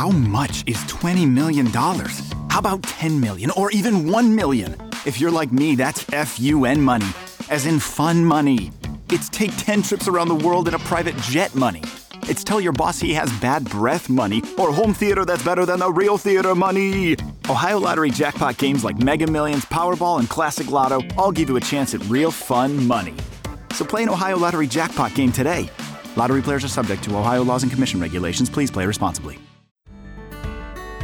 How much is $20 million? How about 10 million or even 1 million? If you're like me, that's FUN money, as in fun money. It's take 10 trips around the world in a private jet money. It's tell your boss he has bad breath money or home theater that's better than the real theater money. Ohio Lottery jackpot games like Mega Millions, Powerball, and Classic Lotto all give you a chance at real fun money. So play an Ohio Lottery jackpot game today. Lottery players are subject to Ohio laws and commission regulations. Please play responsibly.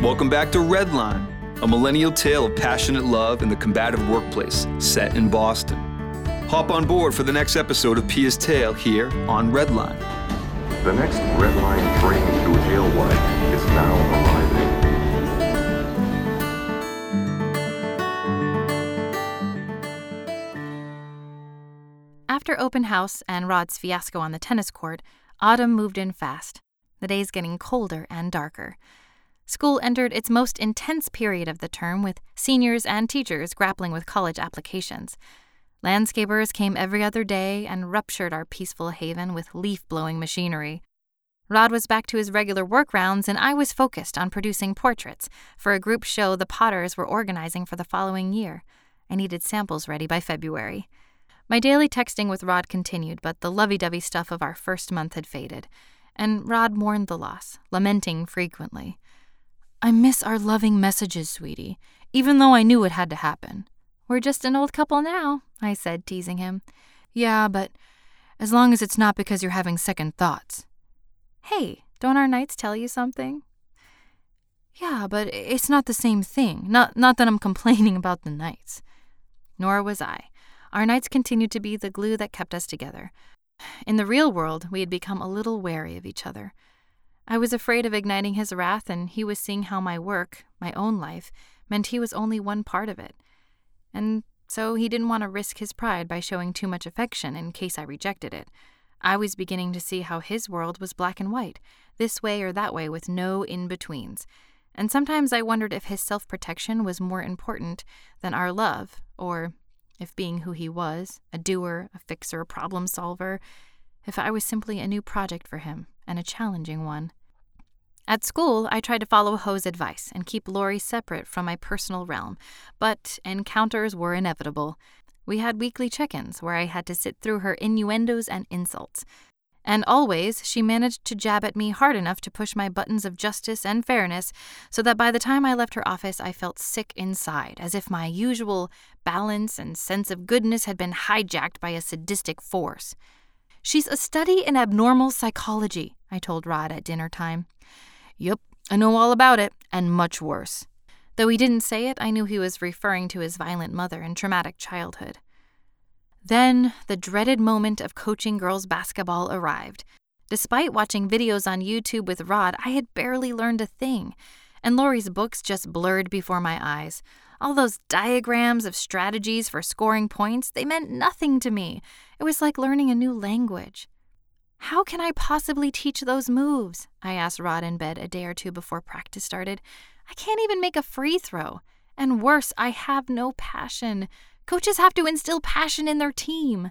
Welcome back to Redline, a millennial tale of passionate love in the combative workplace set in Boston. Hop on board for the next episode of Pia's Tale here on Redline. The next Redline train to Alewife is now arriving. After open house and Rod's fiasco on the tennis court, autumn moved in fast, the days getting colder and darker. School entered its most intense period of the term with seniors and teachers grappling with college applications. Landscapers came every other day and ruptured our peaceful haven with leaf blowing machinery. Rod was back to his regular work rounds, and I was focused on producing portraits for a group show the Potters were organizing for the following year. I needed samples ready by February. My daily texting with Rod continued, but the lovey dovey stuff of our first month had faded, and Rod mourned the loss, lamenting frequently. I miss our loving messages, sweetie, even though I knew it had to happen. We're just an old couple now, I said, teasing him. Yeah, but as long as it's not because you're having second thoughts. Hey, don't our nights tell you something? Yeah, but it's not the same thing. Not not that I'm complaining about the nights. Nor was I. Our nights continued to be the glue that kept us together. In the real world, we had become a little wary of each other. I was afraid of igniting his wrath, and he was seeing how my work, my own life, meant he was only one part of it. And so he didn't want to risk his pride by showing too much affection in case I rejected it. I was beginning to see how his world was black and white, this way or that way, with no in betweens. And sometimes I wondered if his self protection was more important than our love, or if being who he was, a doer, a fixer, a problem solver, if I was simply a new project for him, and a challenging one. At school, I tried to follow Ho's advice and keep Lori separate from my personal realm, but encounters were inevitable. We had weekly check ins where I had to sit through her innuendos and insults. And always, she managed to jab at me hard enough to push my buttons of justice and fairness, so that by the time I left her office, I felt sick inside, as if my usual balance and sense of goodness had been hijacked by a sadistic force. She's a study in abnormal psychology, I told Rod at dinner time. Yep, I know all about it, and much worse. Though he didn't say it, I knew he was referring to his violent mother and traumatic childhood. Then, the dreaded moment of coaching girls basketball arrived. Despite watching videos on YouTube with Rod, I had barely learned a thing, and Lori's books just blurred before my eyes. All those diagrams of strategies for scoring points, they meant nothing to me. It was like learning a new language. How can I possibly teach those moves? I asked Rod in bed a day or two before practice started. I can't even make a free throw. And worse, I have no passion. Coaches have to instill passion in their team.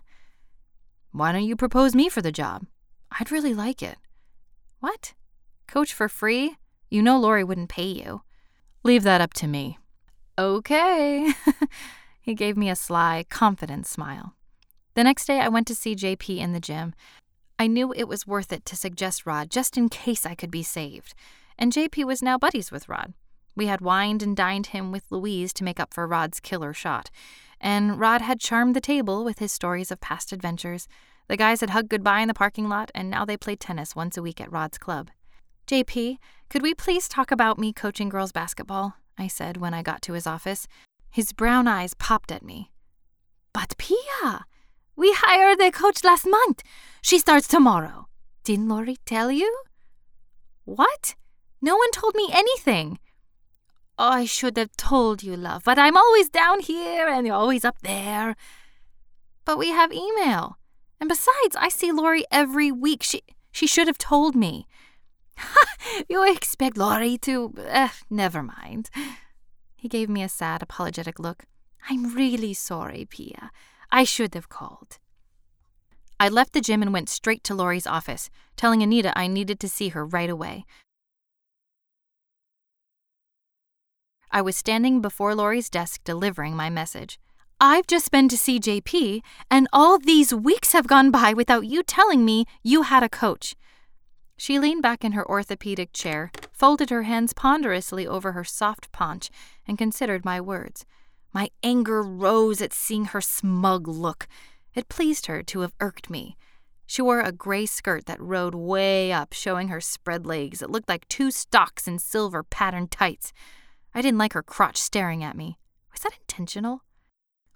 Why don't you propose me for the job? I'd really like it. What? Coach for free? You know Lori wouldn't pay you. Leave that up to me. Okay. he gave me a sly, confident smile. The next day, I went to see JP in the gym. I knew it was worth it to suggest Rod just in case I could be saved, and JP was now buddies with Rod. We had wined and dined him with Louise to make up for Rod's killer shot, and Rod had charmed the table with his stories of past adventures. The guys had hugged goodbye in the parking lot, and now they played tennis once a week at Rod's club. JP, could we please talk about me coaching girls basketball? I said when I got to his office. His brown eyes popped at me. But Pia, we hired a coach last month. She starts tomorrow. Didn't Lori tell you? What? No one told me anything. I should have told you, love, but I'm always down here and you're always up there. But we have email. And besides, I see Lori every week. She she should have told me. you expect Lori to. Uh, never mind. He gave me a sad, apologetic look. I'm really sorry, Pia. I should have called. I left the gym and went straight to Lori's office, telling Anita I needed to see her right away. I was standing before Laurie's desk delivering my message. I've just been to see JP, and all these weeks have gone by without you telling me you had a coach. She leaned back in her orthopedic chair, folded her hands ponderously over her soft paunch, and considered my words. My anger rose at seeing her smug look. It pleased her to have irked me. She wore a gray skirt that rode way up, showing her spread legs. It looked like two stocks in silver patterned tights. I didn't like her crotch staring at me. Was that intentional?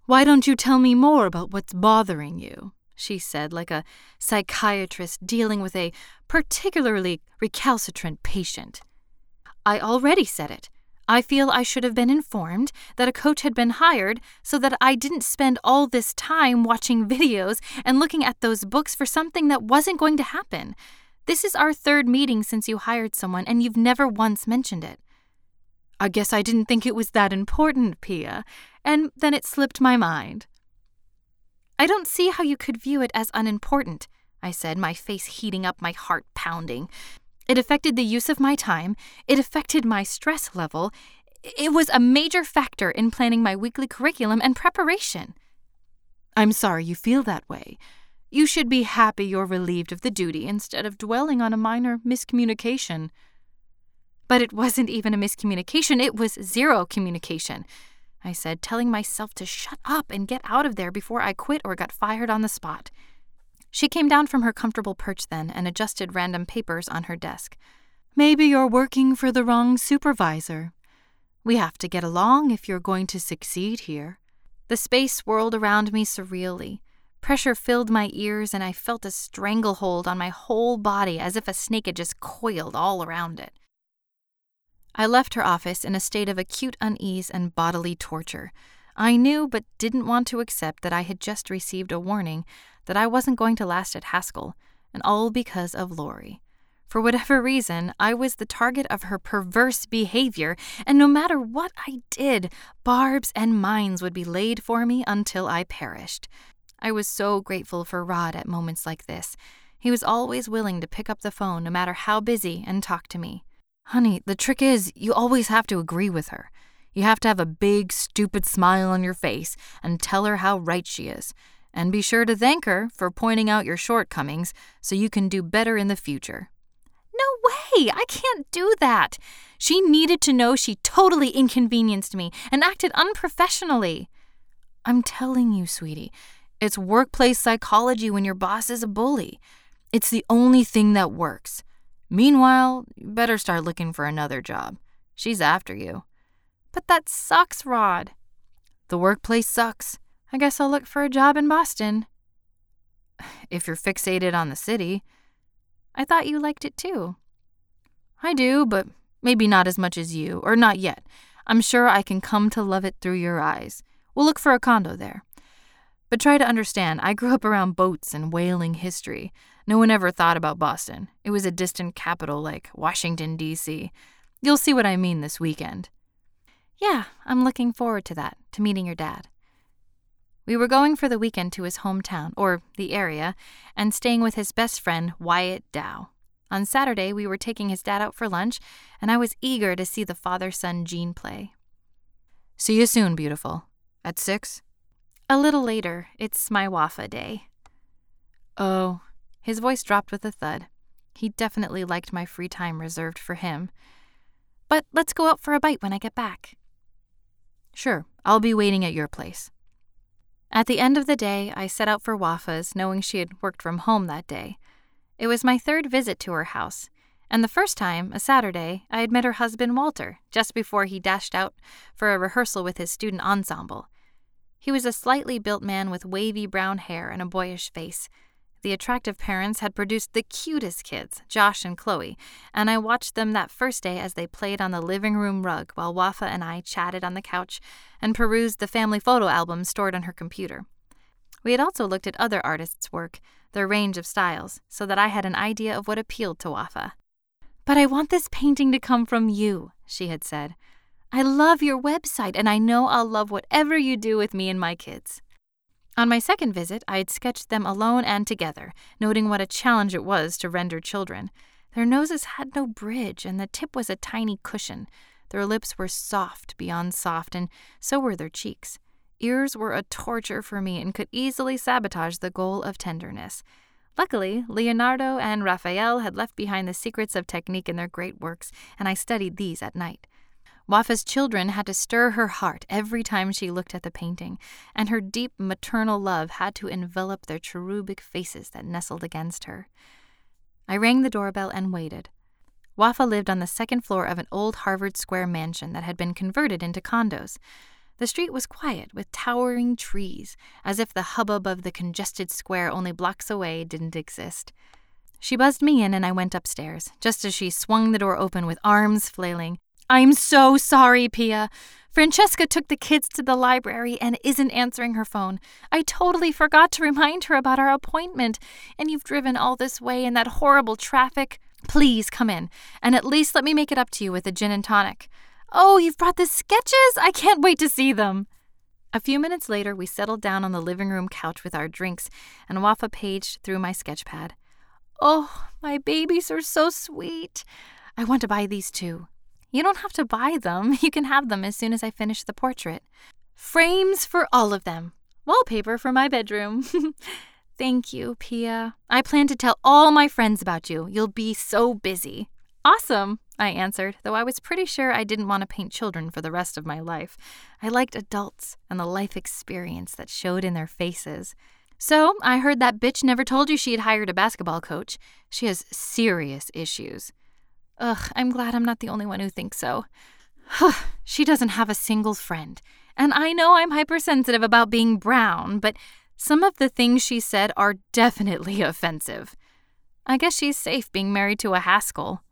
Why don't you tell me more about what's bothering you? she said, like a psychiatrist dealing with a particularly recalcitrant patient. I already said it. I feel I should have been informed that a coach had been hired so that I didn't spend all this time watching videos and looking at those books for something that wasn't going to happen. This is our third meeting since you hired someone, and you've never once mentioned it. I guess I didn't think it was that important, Pia, and then it slipped my mind. I don't see how you could view it as unimportant, I said, my face heating up, my heart pounding. It affected the use of my time. It affected my stress level. It was a major factor in planning my weekly curriculum and preparation. I'm sorry you feel that way. You should be happy you're relieved of the duty instead of dwelling on a minor miscommunication. But it wasn't even a miscommunication, it was zero communication. I said, telling myself to shut up and get out of there before I quit or got fired on the spot. She came down from her comfortable perch then and adjusted random papers on her desk. Maybe you're working for the wrong supervisor. We have to get along if you're going to succeed here. The space swirled around me surreally. Pressure filled my ears, and I felt a stranglehold on my whole body as if a snake had just coiled all around it. I left her office in a state of acute unease and bodily torture. I knew but didn't want to accept that I had just received a warning that I wasn't going to last at Haskell, and all because of Laurie. For whatever reason, I was the target of her perverse behavior, and no matter what I did, barbs and mines would be laid for me until I perished. I was so grateful for Rod at moments like this. He was always willing to pick up the phone, no matter how busy, and talk to me. Honey, the trick is, you always have to agree with her. You have to have a big, stupid smile on your face and tell her how right she is. And be sure to thank her for pointing out your shortcomings so you can do better in the future. No way! I can't do that! She needed to know she totally inconvenienced me and acted unprofessionally. I'm telling you, sweetie, it's workplace psychology when your boss is a bully. It's the only thing that works. Meanwhile, you better start looking for another job. She's after you. But that sucks, Rod. The workplace sucks. I guess I'll look for a job in Boston. If you're fixated on the city. I thought you liked it too. I do, but maybe not as much as you, or not yet. I'm sure I can come to love it through your eyes. We'll look for a condo there. But try to understand, I grew up around boats and whaling history. No one ever thought about Boston. It was a distant capital like Washington, D.C. You'll see what I mean this weekend. Yeah, I'm looking forward to that, to meeting your dad. We were going for the weekend to his hometown, or the area, and staying with his best friend, Wyatt Dow. On Saturday, we were taking his dad out for lunch, and I was eager to see the father son gene play. See you soon, beautiful. At six? A little later. It's my Wafa day. Oh, his voice dropped with a thud. He definitely liked my free time reserved for him. But let's go out for a bite when I get back. Sure, I'll be waiting at your place. At the end of the day, I set out for Wafa's, knowing she had worked from home that day. It was my third visit to her house, and the first time, a Saturday, I had met her husband Walter just before he dashed out for a rehearsal with his student ensemble. He was a slightly built man with wavy brown hair and a boyish face. The attractive parents had produced the cutest kids, Josh and Chloe, and I watched them that first day as they played on the living room rug while Wafa and I chatted on the couch and perused the family photo album stored on her computer. We had also looked at other artists' work, their range of styles, so that I had an idea of what appealed to Wafa. But I want this painting to come from you, she had said. I love your website, and I know I'll love whatever you do with me and my kids. On my second visit, I had sketched them alone and together, noting what a challenge it was to render children. Their noses had no bridge, and the tip was a tiny cushion. Their lips were soft beyond soft, and so were their cheeks. Ears were a torture for me and could easily sabotage the goal of tenderness. Luckily, Leonardo and Raphael had left behind the secrets of technique in their great works, and I studied these at night. Wafa's children had to stir her heart every time she looked at the painting, and her deep maternal love had to envelop their cherubic faces that nestled against her. I rang the doorbell and waited. Wafa lived on the second floor of an old Harvard Square mansion that had been converted into condos. The street was quiet, with towering trees, as if the hubbub of the congested square only blocks away didn't exist. She buzzed me in, and I went upstairs, just as she swung the door open with arms flailing. I'm so sorry, Pia. Francesca took the kids to the library and isn't answering her phone. I totally forgot to remind her about our appointment, and you've driven all this way in that horrible traffic. Please come in, and at least let me make it up to you with a gin and tonic. Oh, you've brought the sketches? I can't wait to see them. A few minutes later, we settled down on the living room couch with our drinks, and Wafa paged through my sketchpad. Oh, my babies are so sweet. I want to buy these too. You don't have to buy them, you can have them as soon as I finish the portrait. Frames for all of them. Wallpaper for my bedroom. Thank you, Pia. I plan to tell all my friends about you. You'll be so busy. Awesome, I answered, though I was pretty sure I didn't want to paint children for the rest of my life. I liked adults and the life experience that showed in their faces. So, I heard that bitch never told you she had hired a basketball coach. She has serious issues. Ugh, I'm glad I'm not the only one who thinks so. she doesn't have a single friend. And I know I'm hypersensitive about being brown, but some of the things she said are definitely offensive. I guess she's safe being married to a Haskell.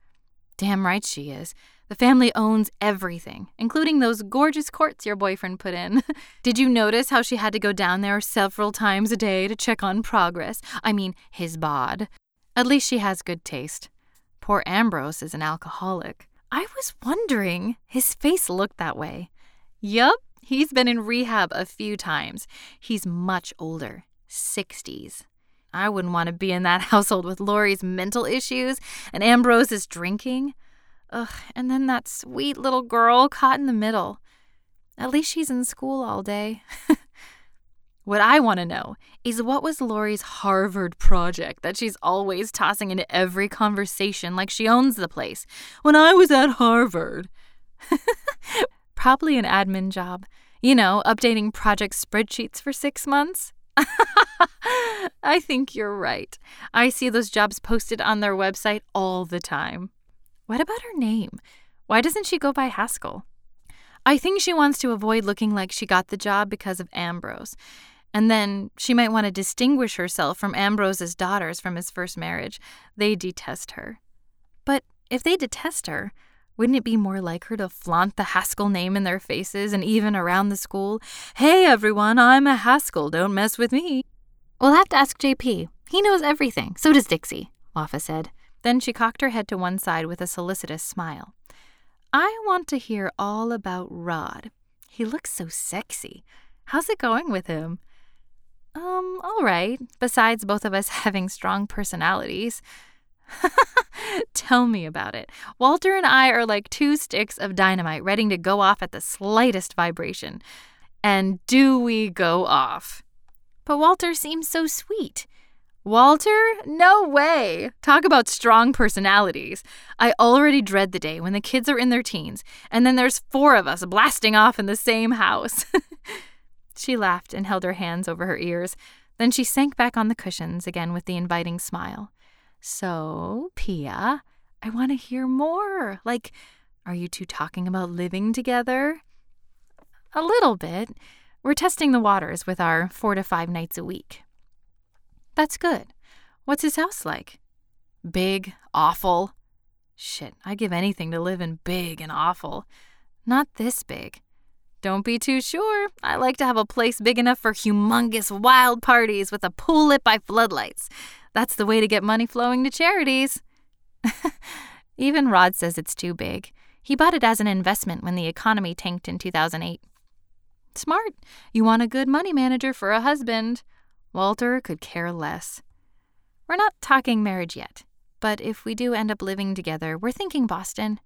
Damn right she is. The family owns everything, including those gorgeous courts your boyfriend put in. Did you notice how she had to go down there several times a day to check on progress? I mean, his bod. At least she has good taste. Poor Ambrose is an alcoholic. I was wondering, his face looked that way. Yup, he's been in rehab a few times. He's much older, 60s. I wouldn't want to be in that household with Laurie's mental issues and Ambrose's drinking. Ugh, and then that sweet little girl caught in the middle. At least she's in school all day. what I want to know is what was Laurie's Harvard project that she's always tossing into every conversation like she owns the place? When I was at Harvard. Probably an admin job. You know, updating project spreadsheets for six months. I think you're right. I see those jobs posted on their website all the time. What about her name? Why doesn't she go by Haskell? I think she wants to avoid looking like she got the job because of Ambrose. And then she might want to distinguish herself from Ambrose's daughters from his first marriage. They detest her. But if they detest her, wouldn't it be more like her to flaunt the Haskell name in their faces and even around the school? Hey everyone, I'm a Haskell, don't mess with me. We'll have to ask JP. He knows everything. So does Dixie, Wafa said. Then she cocked her head to one side with a solicitous smile. I want to hear all about Rod. He looks so sexy. How's it going with him? Um, all right, besides both of us having strong personalities. Tell me about it. Walter and I are like two sticks of dynamite ready to go off at the slightest vibration. And do we go off? But Walter seems so sweet. Walter? No way! Talk about strong personalities. I already dread the day when the kids are in their teens, and then there's four of us blasting off in the same house. she laughed and held her hands over her ears. Then she sank back on the cushions again with the inviting smile. So, Pia, I want to hear more. Like, are you two talking about living together? A little bit. We're testing the waters with our four to five nights a week. That's good. What's his house like? Big, awful. Shit, I'd give anything to live in big and awful. Not this big. Don't be too sure. I like to have a place big enough for humongous wild parties with a pool lit by floodlights. That's the way to get money flowing to charities. Even Rod says it's too big. He bought it as an investment when the economy tanked in 2008. Smart. You want a good money manager for a husband. Walter could care less. We're not talking marriage yet, but if we do end up living together, we're thinking Boston.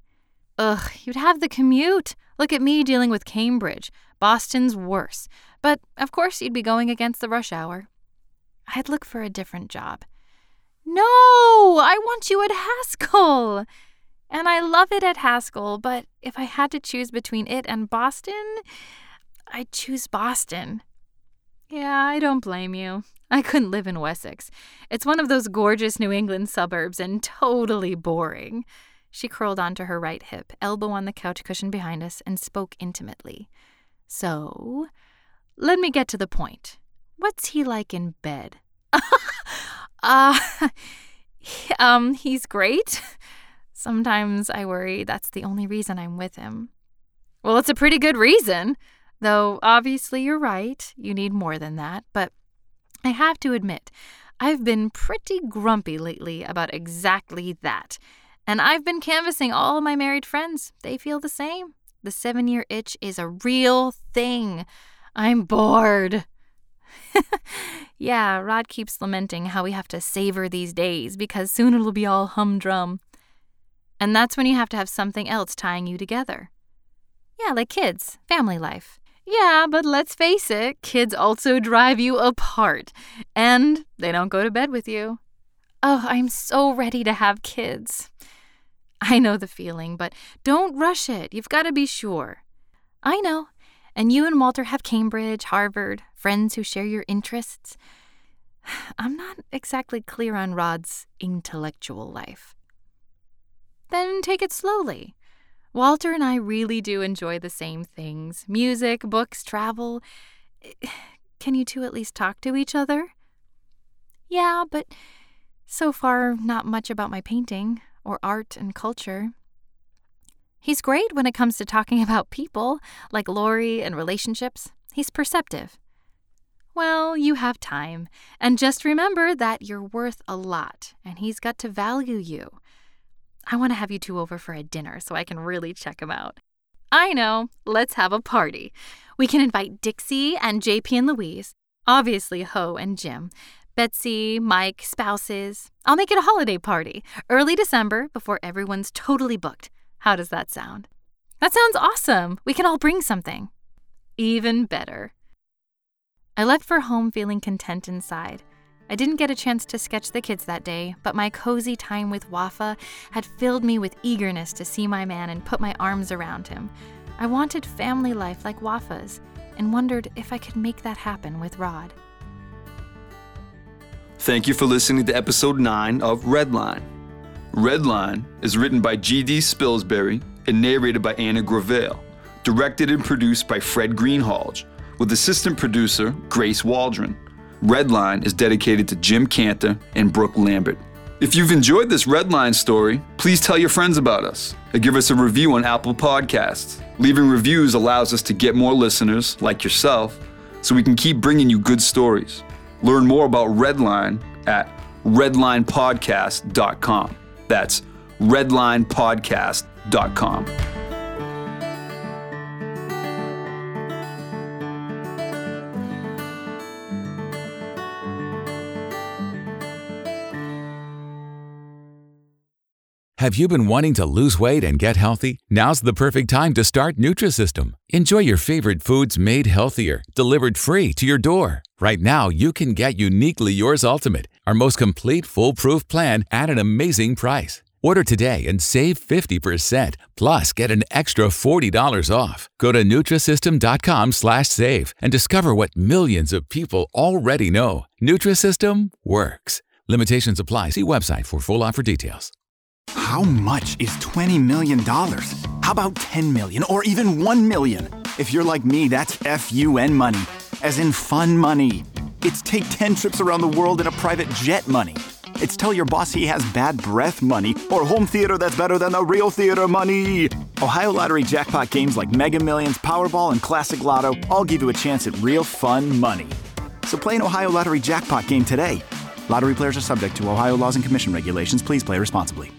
Ugh, you'd have the commute. Look at me dealing with Cambridge. Boston's worse. But of course, you'd be going against the rush hour. I'd look for a different job. No, I want you at Haskell. And I love it at Haskell, but if I had to choose between it and Boston, I'd choose Boston. Yeah, I don't blame you. I couldn't live in Wessex. It's one of those gorgeous New England suburbs and totally boring. She curled onto her right hip, elbow on the couch cushion behind us, and spoke intimately. So, let me get to the point. What's he like in bed? uh, um, he's great. Sometimes I worry that's the only reason I'm with him. Well, it's a pretty good reason, though obviously you're right. You need more than that. But I have to admit, I've been pretty grumpy lately about exactly that. And I've been canvassing all of my married friends. They feel the same. The seven year itch is a real thing. I'm bored. yeah, Rod keeps lamenting how we have to savor these days because soon it'll be all humdrum. And that's when you have to have something else tying you together. Yeah, like kids, family life. Yeah, but let's face it, kids also drive you apart. And they don't go to bed with you. Oh, I'm so ready to have kids. I know the feeling, but don't rush it. You've got to be sure. I know. And you and Walter have Cambridge, Harvard, friends who share your interests. I'm not exactly clear on Rod's intellectual life. Then take it slowly. Walter and I really do enjoy the same things music, books, travel. Can you two at least talk to each other? Yeah, but so far, not much about my painting or art and culture. He's great when it comes to talking about people, like Lori and relationships. He's perceptive. Well, you have time, and just remember that you're worth a lot, and he's got to value you. I want to have you two over for a dinner so I can really check him out. I know, let's have a party. We can invite Dixie and JP and Louise, obviously Ho and Jim, Betsy, Mike, spouses. I'll make it a holiday party, early December, before everyone's totally booked. How does that sound? That sounds awesome. We can all bring something. Even better. I left for home feeling content inside. I didn't get a chance to sketch the kids that day, but my cozy time with Wafa had filled me with eagerness to see my man and put my arms around him. I wanted family life like Wafa's and wondered if I could make that happen with Rod. Thank you for listening to episode 9 of Redline. Redline is written by G.D. Spilsbury and narrated by Anna Gravale, directed and produced by Fred Greenhalgh, with assistant producer Grace Waldron. Redline is dedicated to Jim Cantor and Brooke Lambert. If you've enjoyed this Redline story, please tell your friends about us and give us a review on Apple Podcasts. Leaving reviews allows us to get more listeners, like yourself, so we can keep bringing you good stories. Learn more about Redline at redlinepodcast.com. That's redlinepodcast.com. Have you been wanting to lose weight and get healthy? Now's the perfect time to start Nutrisystem. Enjoy your favorite foods made healthier, delivered free to your door. Right now, you can get Uniquely Yours Ultimate, our most complete foolproof plan at an amazing price. Order today and save 50%, plus get an extra $40 off. Go to Nutrisystem.com slash save and discover what millions of people already know. Nutrisystem works. Limitations apply. See website for full offer details. How much is $20 million? How about 10 million or even 1 million? If you're like me, that's FUN money, as in fun money. It's take 10 trips around the world in a private jet money. It's tell your boss he has bad breath money or home theater that's better than the real theater money. Ohio Lottery jackpot games like Mega Millions, Powerball, and Classic Lotto all give you a chance at real fun money. So play an Ohio Lottery jackpot game today. Lottery players are subject to Ohio laws and commission regulations. Please play responsibly.